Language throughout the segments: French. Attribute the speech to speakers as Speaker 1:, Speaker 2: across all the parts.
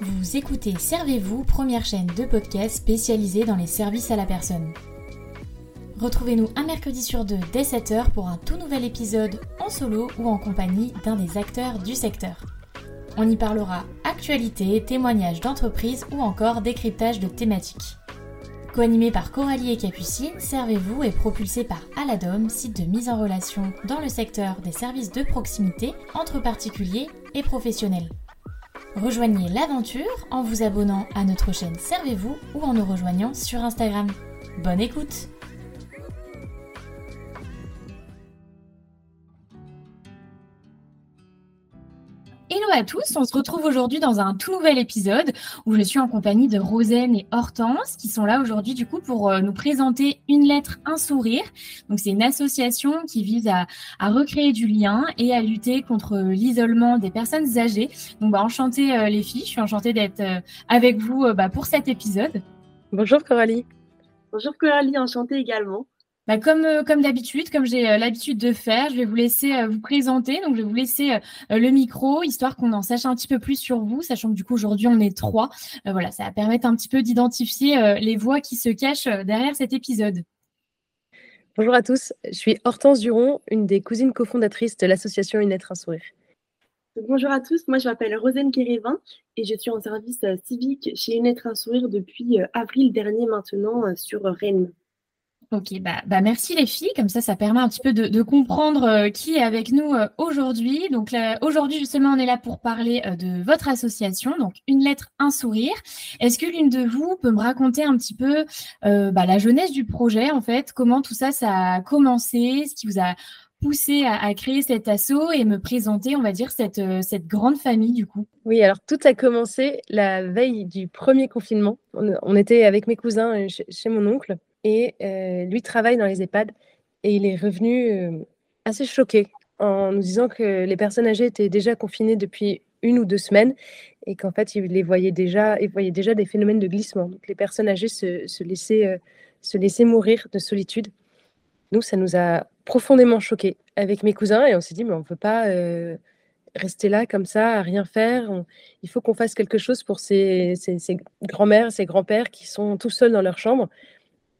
Speaker 1: Vous écoutez Servez-vous, première chaîne de podcast spécialisée dans les services à la personne. Retrouvez-nous un mercredi sur deux dès 7h pour un tout nouvel épisode en solo ou en compagnie d'un des acteurs du secteur. On y parlera actualité, témoignages d'entreprise ou encore décryptage de thématiques. Co-animé par Coralie et Capucine, Servez-vous est propulsé par Aladom, site de mise en relation dans le secteur des services de proximité entre particuliers et professionnels. Rejoignez l'aventure en vous abonnant à notre chaîne Servez-vous ou en nous rejoignant sur Instagram. Bonne écoute à tous, on se retrouve aujourd'hui dans un tout nouvel épisode où je suis en compagnie de Rosen et Hortense qui sont là aujourd'hui du coup pour euh, nous présenter une lettre, un sourire. Donc c'est une association qui vise à, recréer du lien et à lutter contre l'isolement des personnes âgées. Donc bah, enchantée euh, les filles, je suis enchantée d'être euh, avec vous bah, pour cet épisode.
Speaker 2: Bonjour Coralie.
Speaker 3: Bonjour Coralie, enchantée également.
Speaker 1: Bah, comme euh, comme d'habitude, comme j'ai euh, l'habitude de faire, je vais vous laisser euh, vous présenter. Donc, je vais vous laisser le micro, histoire qu'on en sache un petit peu plus sur vous, sachant que du coup aujourd'hui on est trois. voilà, ça va permettre un petit peu d'identifier les voix qui se cachent derrière cet épisode.
Speaker 2: Bonjour à tous, je suis Hortense Duron, une des cousines cofondatrices de l'association Une lettre un sourire.
Speaker 3: Bonjour à tous, moi je m'appelle Rosane Kérévin et je suis en service civique chez Une lettre un sourire depuis avril dernier maintenant sur Rennes.
Speaker 1: Ok, bah, bah, merci les filles. Comme ça, ça permet un petit peu de, comprendre euh, qui est avec nous euh, aujourd'hui. Donc aujourd'hui, justement, on est là pour parler euh, de votre association, donc une lettre, un sourire. Est-ce que l'une de vous peut me raconter un petit peu bah, la jeunesse du projet, en fait, comment tout ça, ça a commencé, ce qui vous a poussé à, créer cet assaut et me présenter, on va dire, cette, cette grande famille du coup?
Speaker 2: Oui, alors tout a commencé la veille du premier confinement. On, était avec mes cousins chez mon oncle et euh, lui travaille dans les EHPAD et il est revenu euh, assez choqué en nous disant que les personnes âgées étaient déjà confinées depuis une ou deux semaines et qu'en fait il les voyait déjà, voyait déjà des phénomènes de glissement. Les personnes âgées se, laissaient, euh, se laissaient mourir de solitude. Nous, ça nous a profondément choqués avec mes cousins et on s'est dit mais on ne peut pas rester là comme ça à rien faire. il faut qu'on fasse quelque chose pour ces, ces grands-mères, ces grands-pères qui sont tout seuls dans leur chambre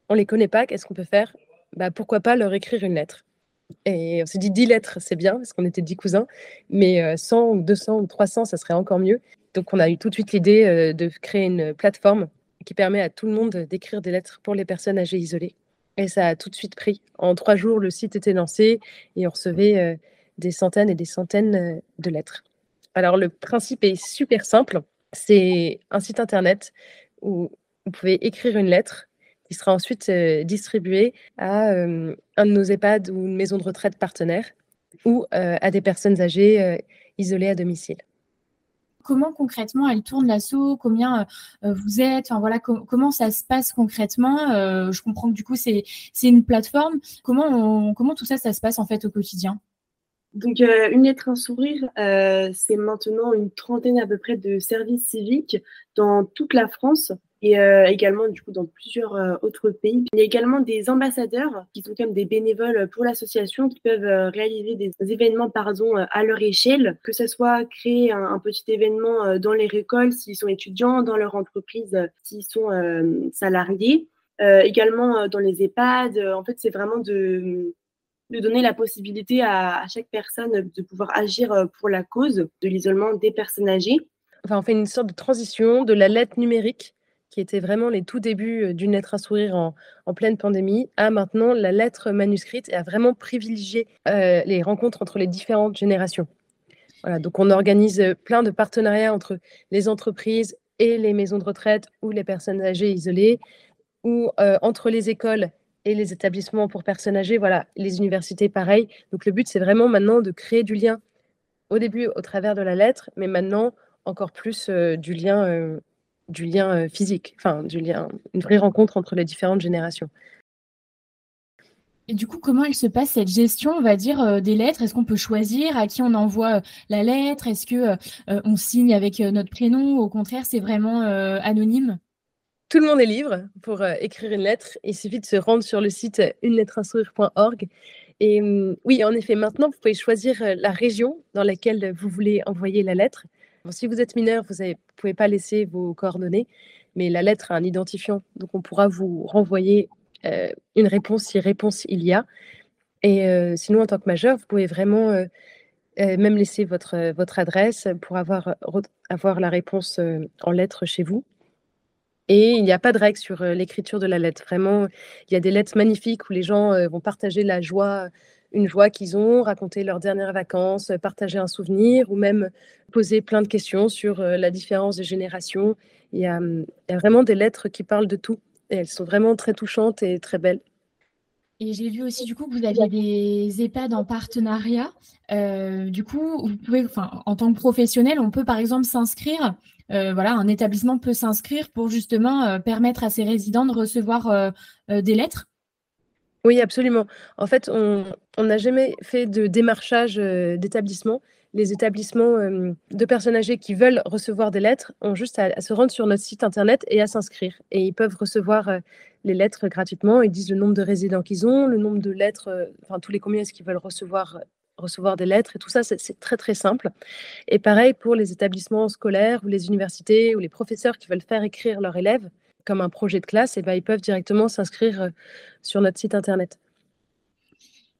Speaker 2: on les connaît pas, qu'est-ce qu'on peut faire? Bah, Pourquoi pas leur écrire une lettre? Et on s'est dit 10 lettres, c'est bien, parce qu'on était 10 cousins, mais 100 euh, ou 200 ou 300, ça serait encore mieux. Donc on a eu tout de suite l'idée euh, de créer une plateforme qui permet à tout le monde d'écrire des lettres pour les personnes âgées isolées. Et ça a tout de suite pris. En trois jours, le site était lancé et on recevait euh, des centaines et des centaines de lettres. Alors le principe est super simple. C'est un site internet où vous pouvez écrire une lettre qui sera ensuite euh, distribué à euh, un de nos EHPAD ou une maison de retraite partenaire ou euh, à des personnes âgées isolées à domicile.
Speaker 1: Comment concrètement elle tourne l'assaut? Combien vous êtes? Enfin, voilà, Comment ça se passe concrètement? Je comprends que du coup c'est une plateforme. Comment, comment tout ça, ça se passe en fait au quotidien?
Speaker 3: Donc, une lettre, un sourire, c'est maintenant une trentaine à peu près de services civiques dans toute la France et euh, également du coup dans plusieurs euh, autres pays. Il y a également des ambassadeurs qui sont comme des bénévoles pour l'association qui peuvent euh, réaliser des événements pardon à leur échelle, que ce soit créer un, petit événement dans les récoltes s'ils sont étudiants, dans leur entreprise s'ils sont salariés, également dans les EHPAD. En fait, c'est vraiment de de donner la possibilité à, à, chaque personne de pouvoir agir pour la cause de l'isolement des personnes âgées.
Speaker 2: Enfin, on fait une sorte de transition de la lettre numérique qui était vraiment les tout débuts d'une lettre à sourire en, pleine pandémie, à maintenant la lettre manuscrite et à vraiment privilégier les rencontres entre les différentes générations. Voilà, donc on organise plein de partenariats entre les entreprises et les maisons de retraite ou les personnes âgées isolées, ou entre les écoles et les établissements pour personnes âgées, voilà, les universités pareil. Donc le but c'est vraiment maintenant de créer du lien au début au travers de la lettre, mais maintenant encore plus du lien du lien physique, enfin du lien, une vraie rencontre entre les différentes générations.
Speaker 1: Et du coup, comment elle se passe cette gestion, on va dire, des lettres? Est-ce qu'on peut choisir à qui on envoie la lettre? Est-ce que on signe avec notre prénom? Au contraire, c'est vraiment anonyme?
Speaker 2: Tout le monde est libre pour écrire une lettre. Il suffit de se rendre sur le site unelettreinsourire.org. Et mmh, oui, en effet, maintenant, vous pouvez choisir la région dans laquelle vous voulez envoyer la lettre. Si vous êtes mineur, vous ne pouvez pas laisser vos coordonnées, mais la lettre a un identifiant, donc on pourra vous renvoyer une réponse si réponse il y a. Et sinon, en tant que majeur, vous pouvez vraiment même laisser votre, votre adresse pour avoir, avoir la réponse en lettres chez vous. Et il n'y a pas de règle sur l'écriture de la lettre. Vraiment, il y a des lettres magnifiques où les gens vont partager la joie, une joie qu'ils ont, raconter leurs dernières vacances, partager un souvenir ou même poser plein de questions sur la différence de génération. Il y, a, il y a vraiment des lettres qui parlent de tout. Et elles sont vraiment très touchantes et très belles.
Speaker 1: Et j'ai vu aussi du coup que vous aviez des EHPAD en partenariat. Euh, du coup, vous pouvez, enfin, en tant que professionnel, on peut par exemple s'inscrire. Euh, voilà, un établissement peut s'inscrire pour justement euh, permettre à ses résidents de recevoir des lettres.
Speaker 2: Oui, absolument. En fait, on n'a jamais fait de démarchage d'établissement les établissements de personnes âgées qui veulent recevoir des lettres ont juste à, se rendre sur notre site internet et à s'inscrire. Et ils peuvent recevoir les lettres gratuitement. Ils disent le nombre de résidents qu'ils ont, le nombre de lettres, enfin tous les combien est-ce qu'ils veulent recevoir recevoir des lettres et tout ça, c'est très très simple. Et pareil pour les établissements scolaires ou les universités ou les professeurs qui veulent faire écrire leurs élèves comme un projet de classe, et ben, ils peuvent directement s'inscrire sur notre site internet.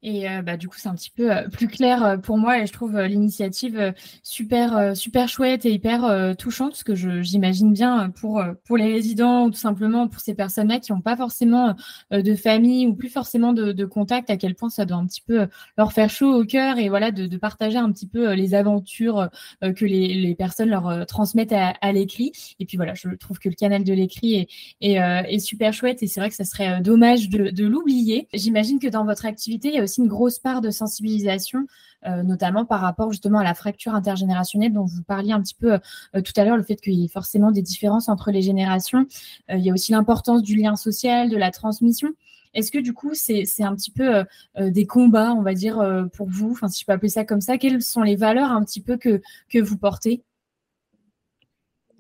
Speaker 1: Et euh, bah, du coup, c'est un petit peu euh, plus clair euh, pour moi et je trouve l'initiative super, super chouette et hyper touchante parce que j'imagine bien pour, pour les résidents ou tout simplement pour ces personnes-là qui n'ont pas forcément de famille ou plus forcément de, de, contact, à quel point ça doit un petit peu leur faire chaud au cœur et voilà, de, partager un petit peu les aventures que les, les, personnes leur transmettent à, à l'écrit. Et puis voilà, je trouve que le canal de l'écrit est, est, est, super chouette et c'est vrai que ça serait dommage de, de l'oublier. J'imagine que dans votre activité, il y a aussi une grosse part de sensibilisation, euh, notamment par rapport justement à la fracture intergénérationnelle dont vous parliez un petit peu euh, tout à l'heure, le fait qu'il y ait forcément des différences entre les générations. Euh, il y a aussi l'importance du lien social, de la transmission. Est-ce que du coup, c'est un petit peu des combats, on va dire, pour vous, enfin, si je peux appeler ça comme ça, quelles sont les valeurs un petit peu que, que vous portez?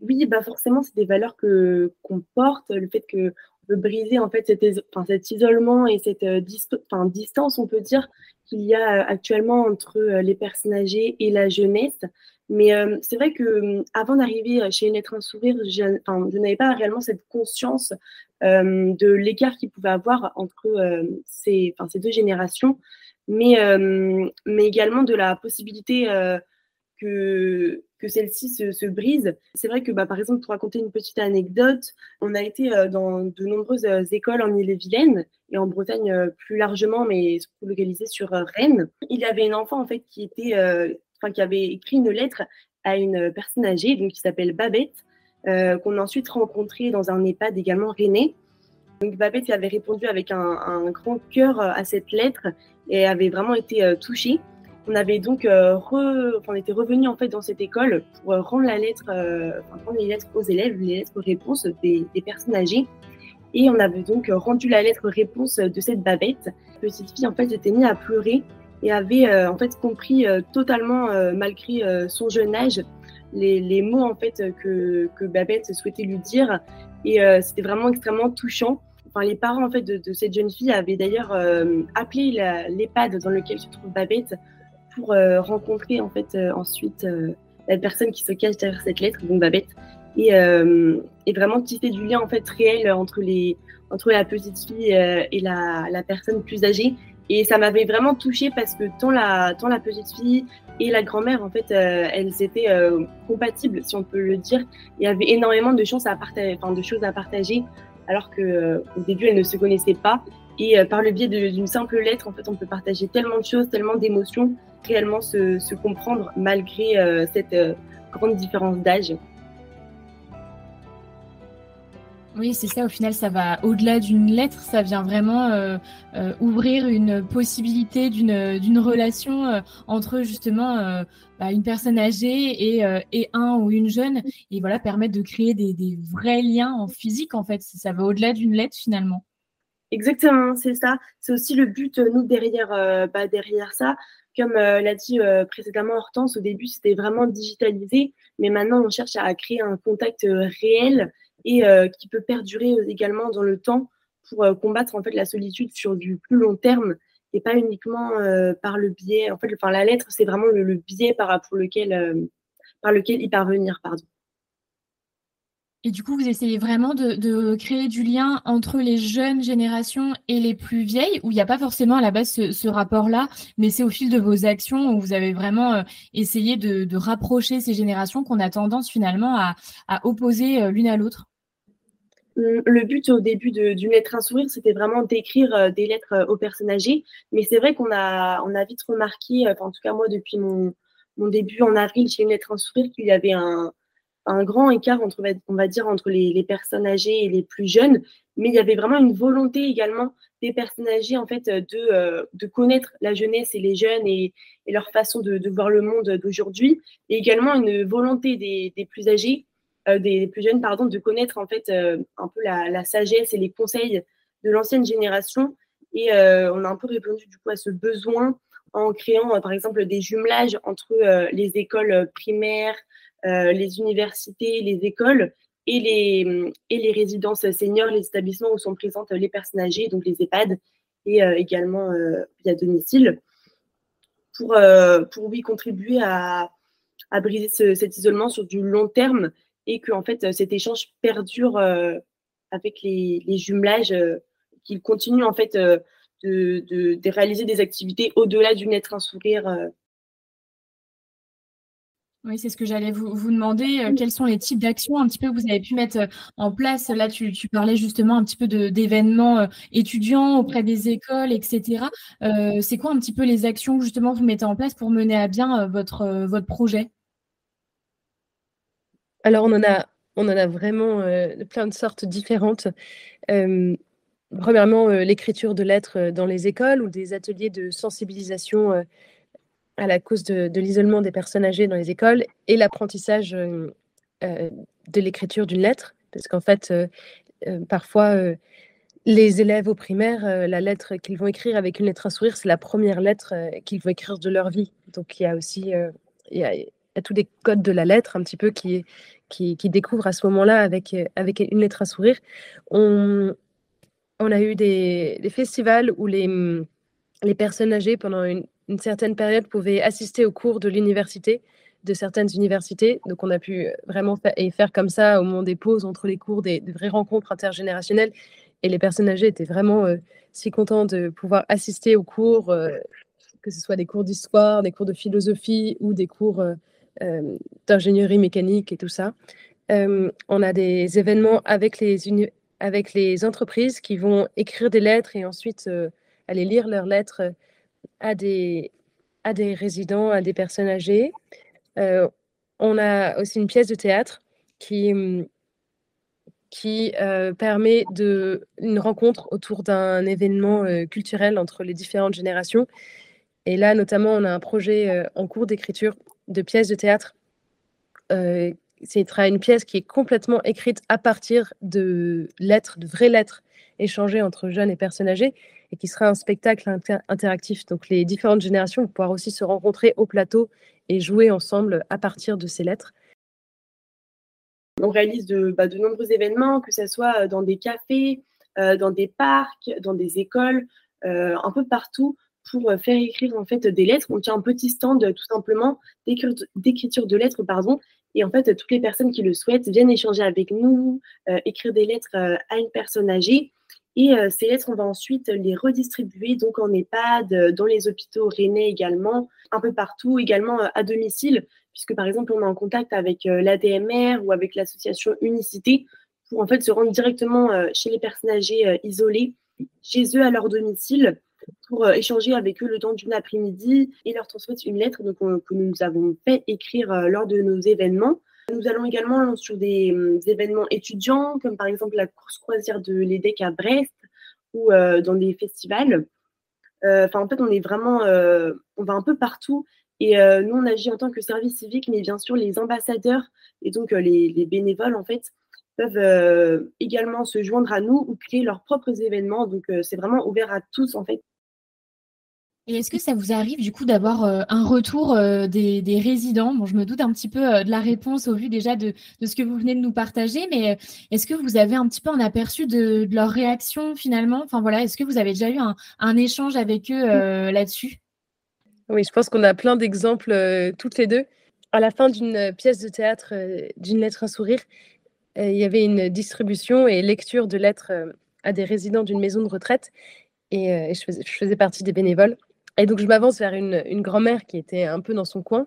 Speaker 3: Oui, bah forcément, c'est des valeurs que qu'on porte, le fait que briser en fait cet, cet isolement et cette euh, distance, on peut dire, qu'il y a euh, actuellement entre euh, les personnes âgées et la jeunesse. Mais c'est vrai que avant d'arriver chez lettre un sourire, je, je n'avais pas réellement cette conscience de l'écart qu'il pouvait avoir entre ces, ces, deux générations, mais, mais également de la possibilité que, celle-ci se, se, brise. C'est vrai que, bah, par exemple, pour raconter une petite anecdote, on a été euh, dans de nombreuses euh, écoles en Ille-et-Vilaine et en Bretagne euh, plus largement, mais localisées sur Rennes. Il y avait une enfant en fait qui était, qui avait écrit une lettre à une personne âgée, donc qui s'appelle Babette, qu'on a ensuite rencontrée dans un EHPAD également rennais. Donc Babette avait répondu avec un, un grand cœur à cette lettre et avait vraiment été touchée. On avait donc euh, on était revenu en fait dans cette école pour euh, rendre la lettre, euh, rendre les lettres aux élèves, les lettres réponses des, des, personnes âgées. Et on avait donc rendu la lettre réponse de cette Babette. Petite fille en fait était mise à pleurer et avait en fait compris totalement malgré son jeune âge les, les, mots en fait que, que Babette souhaitait lui dire et c'était vraiment extrêmement touchant. Enfin, les parents en fait de, de cette jeune fille avaient d'ailleurs appelé l'EHPAD dans lequel se trouve Babette pour euh, rencontrer en fait euh, ensuite euh, la personne qui se cache derrière cette lettre, donc Babette, et, et vraiment tisser du lien en fait réel entre les entre la petite fille et la, la personne plus âgée. Et ça m'avait vraiment touchée parce que tant la, tant la petite fille et la grand-mère, en fait, elles étaient compatibles, si on peut le dire. Il y avait énormément de choses à partager, enfin, de choses à partager, alors que au début, elles ne se connaissaient pas. Et par le biais d'une simple lettre, en fait, on peut partager tellement de choses, tellement d'émotions réellement se, comprendre malgré euh, cette euh, grande différence d'âge.
Speaker 1: Oui, c'est ça. Au final, ça va au-delà d'une lettre. Ça vient vraiment euh, ouvrir une possibilité d'une relation entre justement bah, une personne âgée et, et, un ou une jeune, et voilà permettre de créer des, des vrais liens en physique. En fait, ça va au-delà d'une lettre finalement.
Speaker 3: Exactement, c'est ça. C'est aussi le but, nous, derrière, bah, derrière ça. Comme euh, l'a dit euh, précédemment Hortense, au début, c'était vraiment digitalisé, mais maintenant, on cherche à créer un contact euh, réel et qui peut perdurer également dans le temps pour combattre en fait la solitude sur du plus long terme et pas uniquement par le biais. En fait, enfin, la lettre, c'est vraiment le, biais par, pour lequel, par lequel y parvenir. Pardon.
Speaker 1: Et du coup, vous essayez vraiment de, créer du lien entre les jeunes générations et les plus vieilles, où il n'y a pas forcément à la base ce, rapport-là, mais c'est au fil de vos actions où vous avez vraiment euh, essayé de, rapprocher ces générations qu'on a tendance finalement à, opposer euh, l'une à l'autre.
Speaker 3: Le but au début d'une lettre un sourire, c'était vraiment d'écrire euh, des lettres aux personnes âgées. Mais c'est vrai qu'on a, on a vite remarqué, en tout cas moi depuis mon, mon début en avril chez une lettre un sourire, qu'il y avait un, un grand écart entre, on va dire, entre les, personnes âgées et les plus jeunes, mais il y avait vraiment une volonté également des personnes âgées en fait de, euh, de connaître la jeunesse et les jeunes et, leur façon de, voir le monde d'aujourd'hui, et également une volonté des, plus âgés, euh, des plus jeunes pardon, de connaître en fait euh, un peu la, sagesse et les conseils de l'ancienne génération. Et on a un peu répondu du coup à ce besoin en créant par exemple des jumelages entre les écoles primaires, les universités, les écoles et les, et les résidences seniors, les établissements où sont présentes les personnes âgées, donc les EHPAD, et euh, également euh, via domicile, pour, pour contribuer à, à briser cet isolement sur du long terme et que en fait, cet échange perdure avec les, les jumelages, qu'il continue en fait de, de, de, réaliser des activités au-delà du être un sourire
Speaker 1: oui, c'est ce que j'allais vous, demander. Euh, quels sont les types d'actions un petit peu que vous avez pu mettre euh, en place? Là, tu, parlais justement un petit peu d'événements euh, étudiants auprès des écoles, etc. c'est quoi un petit peu les actions que vous mettez en place pour mener à bien votre, votre projet?
Speaker 2: Alors, on en a, on en a vraiment plein de sortes différentes. premièrement, l'écriture de lettres dans les écoles ou des ateliers de sensibilisation à la cause de, l'isolement des personnes âgées dans les écoles et l'apprentissage euh, euh, de l'écriture d'une lettre. Parce qu'en fait, euh, parfois, les élèves au primaire, la lettre qu'ils vont écrire avec une lettre à sourire, c'est la première lettre qu'ils vont écrire de leur vie. Donc il y a aussi il y a, tous les codes de la lettre un petit peu qui, qui, découvrent à ce moment-là avec, avec une lettre à sourire. On, on a eu des, des festivals où les, les personnes âgées, pendant une, une certaine période, pouvaient assister aux cours de l'université, de certaines universités. Donc, on a pu vraiment faire, et faire comme ça au moment des pauses entre les cours, des, vraies rencontres intergénérationnelles. Et les personnes âgées étaient vraiment euh, si contentes de pouvoir assister aux cours, euh, que ce soit des cours d'histoire, des cours de philosophie ou des cours euh, d'ingénierie mécanique et tout ça. on a des événements avec les, avec les entreprises qui vont écrire des lettres et ensuite aller lire leurs lettres à des, résidents, à des personnes âgées. Euh, on a aussi une pièce de théâtre qui, hum, euh, permet une rencontre autour d'un événement euh, culturel entre les différentes générations. Et là, notamment, on a un projet en cours d'écriture de pièces de théâtre. c'est une pièce qui est complètement écrite à partir de lettres, de vraies lettres échangées entre jeunes et personnes âgées et qui sera un spectacle interactif. Donc les différentes générations vont pouvoir aussi se rencontrer au plateau et jouer ensemble à partir de ces lettres.
Speaker 3: On réalise de, bah, nombreux événements, que ce soit euh, dans des cafés, euh, dans des parcs, dans des écoles, euh, un peu partout, pour faire écrire en fait des lettres. On tient un petit stand tout simplement d'écriture de lettres, pardon. Et en fait, toutes les personnes qui le souhaitent viennent échanger avec nous, écrire des lettres à une personne âgée. Et euh, ces lettres, on va ensuite les redistribuer donc en EHPAD, euh, dans les hôpitaux rennais également, un peu partout, également euh, à domicile, puisque par exemple, on est en contact avec l'ADMR ou avec l'association Unicité pour en fait se rendre directement chez les personnes âgées isolées, chez eux à leur domicile, pour échanger avec eux le temps d'une après-midi et leur transmettre une lettre donc, que nous avons fait écrire lors de nos événements. Nous allons également sur des, euh, événements étudiants, comme par exemple la course croisière de l'EDEC à Brest ou euh, dans des festivals. Euh, enfin, en fait, on est vraiment, on va un peu partout. Et nous, on agit en tant que service civique, mais bien sûr, les ambassadeurs et donc les, les, bénévoles, en fait, peuvent également se joindre à nous ou créer leurs propres événements. Donc, c'est vraiment ouvert à tous, en fait.
Speaker 1: Et est-ce que ça vous arrive du coup d'avoir euh, un retour euh, des, résidents? Bon, je me doute un petit peu euh, de la réponse au vu déjà de, ce que vous venez de nous partager, mais est-ce que vous avez un petit peu un aperçu de, leur réaction finalement? Enfin voilà, est-ce que vous avez déjà eu un, échange avec eux là-dessus?
Speaker 2: Oui, je pense qu'on a plein d'exemples toutes les deux. À la fin d'une pièce de théâtre, d'une lettre un sourire, il y avait une distribution et lecture de lettres à des résidents d'une maison de retraite. Et, je, faisais, partie des bénévoles. Et donc, je m'avance vers une, grand-mère qui était un peu dans son coin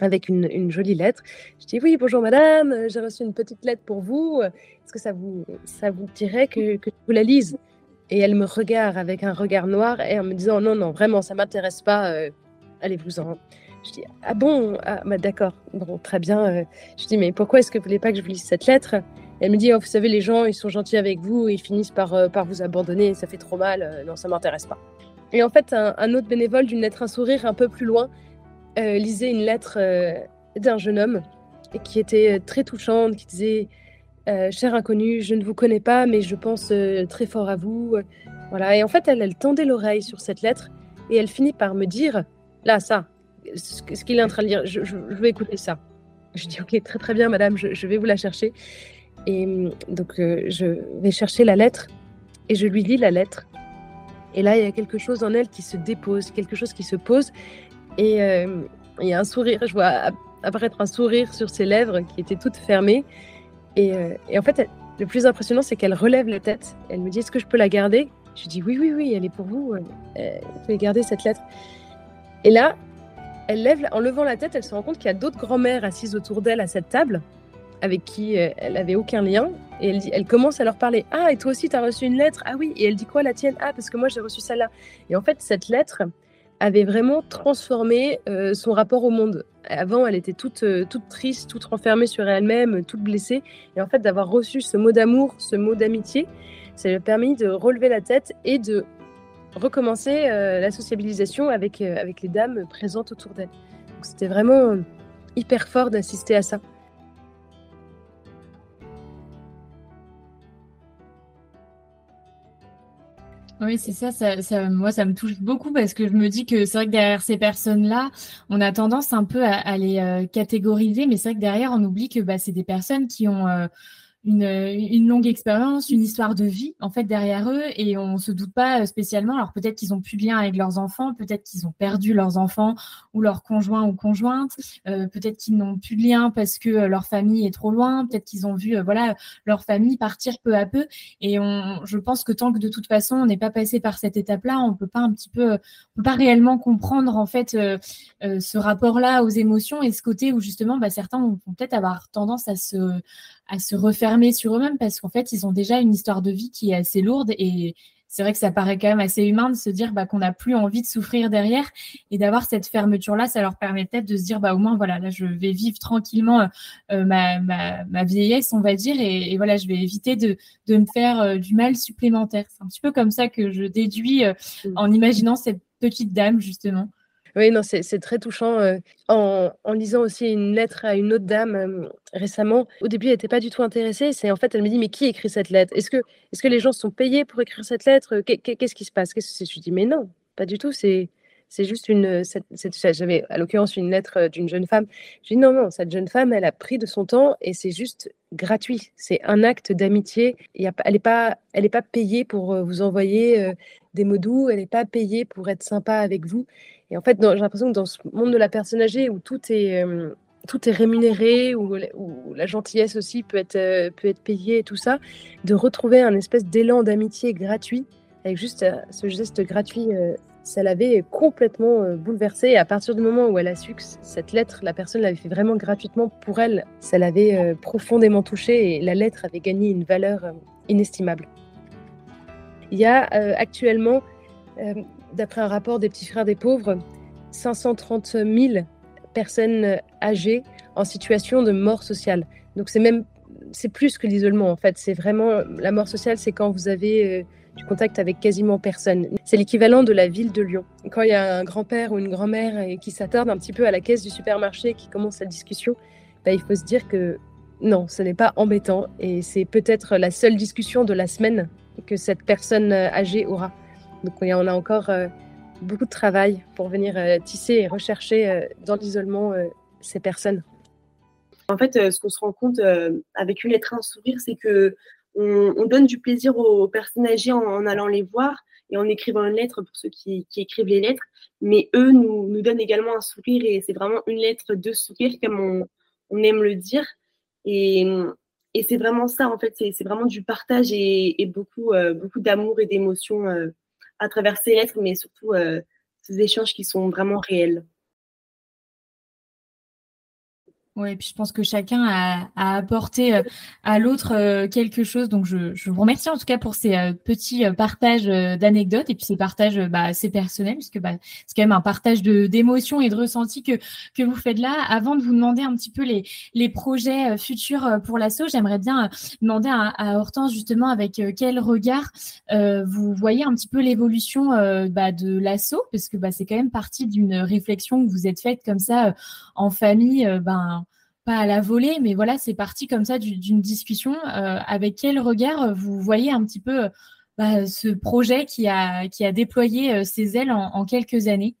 Speaker 2: avec une, jolie lettre. Je dis oui, bonjour madame, j'ai reçu une petite lettre pour vous. Est-ce que ça vous, ça vous dirait que, que, je vous la lise? Et elle me regarde avec un regard noir et en me disant non, non, vraiment, ça m'intéresse pas, euh, allez-vous-en. Je dis ah bon, ah, bah, d'accord, bon, très bien. Euh. Je dis mais pourquoi est-ce que vous voulez pas que je vous lise cette lettre? Elle me dit oh, vous savez, les gens, ils sont gentils avec vous, ils finissent par, euh, par vous abandonner, ça fait trop mal, non, ça m'intéresse pas. Et en fait, un, autre bénévole d'une lettre un sourire un peu plus loin euh, lisait une lettre euh, d'un jeune homme qui était euh, très touchante, qui disait Cher inconnu, je ne vous connais pas, mais je pense très fort à vous. Voilà. Et en fait, elle, elle tendait l'oreille sur cette lettre et elle finit par me dire Là, ça, ce, qu'il est en train de lire, je, je, vais écouter ça. Je dis Ok, très très bien, madame, je vais vous la chercher. Et donc, je vais chercher la lettre et je lui lis la lettre. Et là, il y a quelque chose en elle qui se dépose, quelque chose qui se pose. Et euh, il y a un sourire, je vois apparaître un sourire sur ses lèvres qui étaient toutes fermées. Et, euh, en fait, le plus impressionnant, c'est qu'elle relève la tête. Elle me dit Est-ce que je peux la garder? Je dis Oui, oui, oui, elle est pour vous. Euh, vous pouvez garder cette lettre. Et là, elle lève, en levant la tête, elle se rend compte qu'il y a d'autres grands-mères assises autour d'elle à cette table avec qui euh, elle avait aucun lien. Et elle, commence à leur parler. Ah, et toi aussi, tu as reçu une lettre? Ah oui. Et elle dit quoi, la tienne? Ah, parce que moi, j'ai reçu celle-là. Et en fait, cette lettre avait vraiment transformé euh, son rapport au monde. Avant, elle était toute, euh, toute triste, toute renfermée sur elle-même, toute blessée. Et en fait, d'avoir reçu ce mot d'amour, ce mot d'amitié, ça lui a permis de relever la tête et de recommencer la sociabilisation avec, avec les dames présentes autour d'elle. C'était vraiment hyper fort d'assister à ça.
Speaker 1: Oui, c'est ça, ça, moi, ça me touche beaucoup parce que je me dis que c'est vrai que derrière ces personnes-là, on a tendance un peu à, les euh, catégoriser, mais c'est vrai que derrière, on oublie que bah, c'est des personnes qui ont euh, une, longue expérience, une histoire de vie en fait derrière eux et on se doute pas euh, spécialement. Alors peut-être qu'ils ont plus de lien avec leurs enfants, peut-être qu'ils ont perdu leurs enfants ou leurs conjoints ou conjointes, euh, peut-être qu'ils n'ont plus de lien parce que euh, leur famille est trop loin, peut-être qu'ils ont vu voilà leur famille partir peu à peu. Et on, je pense que tant que de toute façon on n'est pas passé par cette étape-là, on peut pas un petit peu, on peut pas réellement comprendre en fait ce rapport-là aux émotions et ce côté où justement bah, certains vont peut-être avoir tendance à se à se refermer sur eux-mêmes parce qu'en fait, ils ont déjà une histoire de vie qui est assez lourde et c'est vrai que ça paraît quand même assez humain de se dire bah, qu'on n'a plus envie de souffrir derrière et d'avoir cette fermeture-là, ça leur permet peut-être de se dire bah au moins voilà là je vais vivre tranquillement euh, euh, ma, ma, vieillesse on va dire et, voilà je vais éviter de, de me faire euh, du mal supplémentaire. C'est un petit peu comme ça que je déduis mmh. en imaginant cette petite dame justement.
Speaker 2: Oui, non, c'est très touchant. En, lisant aussi une lettre à une autre dame récemment, au début, elle n'était pas du tout intéressée. C'est en fait, elle me dit, mais qui écrit cette lettre? Est-ce que, est que les gens sont payés pour écrire cette lettre? Qu'est-ce qui se passe Je lui dis, mais non, pas du tout. C'est c'est juste une. J'avais à l'occurrence une lettre d'une jeune femme. Je dis non, non, cette jeune femme, elle a pris de son temps et c'est juste gratuit. C'est un acte d'amitié. Elle n'est pas, pas payée pour vous envoyer des mots doux. Elle n'est pas payée pour être sympa avec vous. Et en fait, j'ai l'impression que dans ce monde de la personne âgée où tout est, euh, tout est rémunéré, où, où, la gentillesse aussi peut être, euh, peut être payée et tout ça, de retrouver un espèce d'élan d'amitié gratuit, avec juste euh, ce geste gratuit, ça l'avait complètement bouleversée. À partir du moment où elle a su que cette lettre, la personne l'avait fait vraiment gratuitement pour elle, ça l'avait profondément touchée et la lettre avait gagné une valeur inestimable. Il y a actuellement d'après un rapport des petits frères des pauvres, 530 000 personnes âgées en situation de mort sociale. Donc c'est même c'est plus que l'isolement en fait. C'est vraiment la mort sociale, c'est quand vous avez euh, du contact avec quasiment personne. C'est l'équivalent de la ville de Lyon. Quand il y a un grand-père ou une grand-mère qui s'attarde un petit peu à la caisse du supermarché, qui commence la discussion, bah, il faut se dire que non, ce n'est pas embêtant et c'est peut-être la seule discussion de la semaine que cette personne âgée aura. Donc on a encore euh, beaucoup de travail pour venir tisser et rechercher dans l'isolement ces personnes.
Speaker 3: En fait, ce qu'on se rend compte avec une lettre, un sourire, c'est que on, donne du plaisir aux personnes âgées en, allant les voir et en écrivant une lettre pour ceux qui, écrivent les lettres. Mais eux nous, donnent également un sourire et c'est vraiment une lettre de sourire comme on, aime le dire. Et, c'est vraiment ça, en fait, c'est vraiment du partage et, beaucoup, euh, beaucoup d'amour et d'émotion euh, à travers ces lettres, mais surtout euh, ces échanges qui sont vraiment réels.
Speaker 1: Oui, puis je pense que chacun a, a apporté euh, à l'autre euh, quelque chose. Donc, je, je, vous remercie en tout cas pour ces euh, petits partages d'anecdotes et puis ces partages bah, assez personnels, puisque bah, c'est quand même un partage d'émotions et de ressentis que, que vous faites là. Avant de vous demander un petit peu les, les projets futurs pour l'assaut, j'aimerais bien demander à, à, Hortense justement avec quel regard vous voyez un petit peu l'évolution bah, de l'assaut, parce que bah, c'est quand même partie d'une réflexion que vous êtes faite comme ça en famille. ben, pas à la volée, mais voilà, c'est parti comme ça d'une discussion. Euh, avec quel regard vous voyez un petit peu euh, bah, ce projet qui a, déployé euh, ses ailes en, quelques années?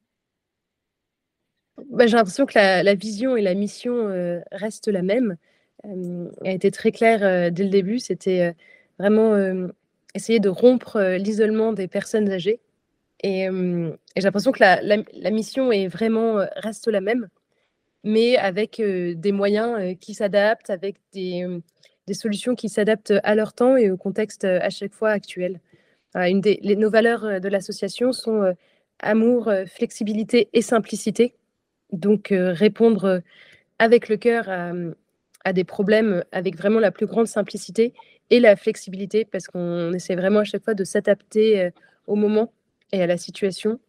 Speaker 2: Bah, J'ai l'impression que la, vision et la mission restent la même. elle a été très claire dès le début. C'était vraiment essayer de rompre l'isolement des personnes âgées. Et, j'ai l'impression que la, la, mission est vraiment reste la même mais avec des moyens qui s'adaptent, avec des, solutions qui s'adaptent à leur temps et au contexte à chaque fois actuel. Une des, nos valeurs de l'association sont amour, flexibilité et simplicité. Donc répondre avec le cœur à, des problèmes avec vraiment la plus grande simplicité et la flexibilité parce qu'on essaie vraiment à chaque fois de s'adapter au moment et à la situation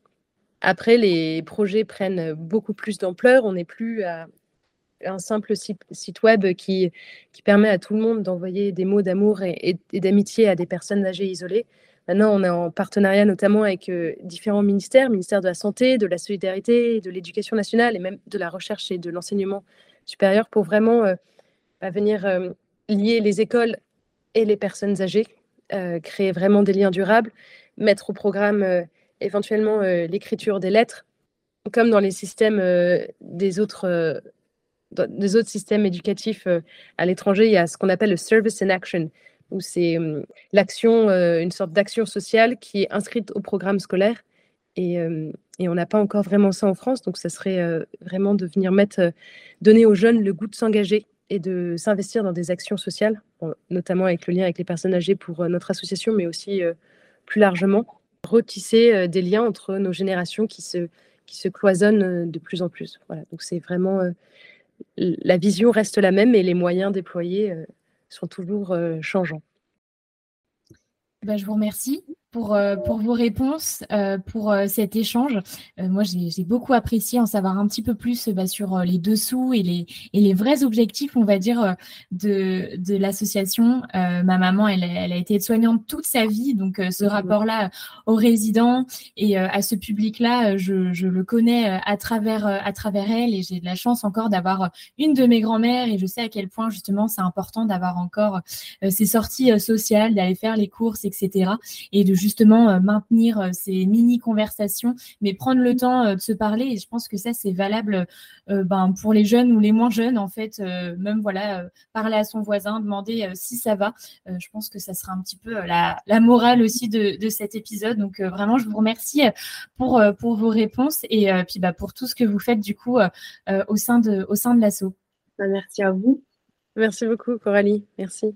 Speaker 2: après, les projets prennent beaucoup plus d'ampleur. On n'est plus à un simple site web qui, permet à tout le monde d'envoyer des mots d'amour et, d'amitié à des personnes âgées isolées. Maintenant, on est en partenariat notamment avec euh, différents ministères, ministère de la Santé, de la Solidarité, de l'Éducation nationale et même de la recherche et de l'enseignement supérieur pour vraiment euh, bah, venir euh, lier les écoles et les personnes âgées, créer vraiment des liens durables, mettre au programme éventuellement euh, l'écriture des lettres, comme dans les systèmes euh, des autres euh, autres systèmes éducatifs à l'étranger, il y a ce qu'on appelle le service in action, où c'est l'action, une sorte d'action sociale qui est inscrite au programme scolaire. Et, et on n'a pas encore vraiment ça en France, donc ça serait vraiment de venir mettre, donner aux jeunes le goût de s'engager et de s'investir dans des actions sociales, notamment avec le lien avec les personnes âgées pour notre association, mais aussi plus largement retisser euh, des liens entre nos générations qui se, cloisonnent euh, de plus en plus. C'est vraiment euh, la vision reste la même et les moyens déployés sont toujours changeants.
Speaker 1: Bah, je vous remercie pour, euh, pour vos réponses, euh, pour euh, cet échange. moi, j'ai beaucoup apprécié en savoir un petit peu plus bah, sur les dessous et les, et les vrais objectifs, on va dire, de, de l'association. ma maman, elle, elle, a été soignante toute sa vie, donc ce rapport-là aux résidents et à ce public-là, je, je, le connais à travers, à travers elle et j'ai de la chance encore d'avoir une de mes grand-mères et je sais à quel point justement c'est important d'avoir encore ces sorties sociales, d'aller faire les courses, etc. et de justement euh, maintenir euh, ces mini conversations, mais prendre le temps euh, de se parler. Et je pense que ça, c'est valable ben, pour les jeunes ou les moins jeunes, en fait. même voilà, parler à son voisin, demander si ça va. je pense que ça sera un petit peu la, morale aussi de, cet épisode. Donc vraiment, je vous remercie pour, pour vos réponses et puis bah, pour tout ce que vous faites du coup au sein de, au sein de l'assaut.
Speaker 3: Bah, merci à vous.
Speaker 2: Merci beaucoup, Coralie. Merci.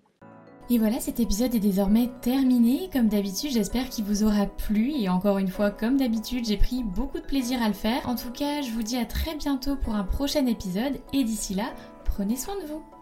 Speaker 1: Et voilà, cet épisode est désormais terminé. Comme d'habitude, j'espère qu'il vous aura plu. Et encore une fois, comme d'habitude, j'ai pris beaucoup de plaisir à le faire. En tout cas, je vous dis à très bientôt pour un prochain épisode. Et d'ici là, prenez soin de vous.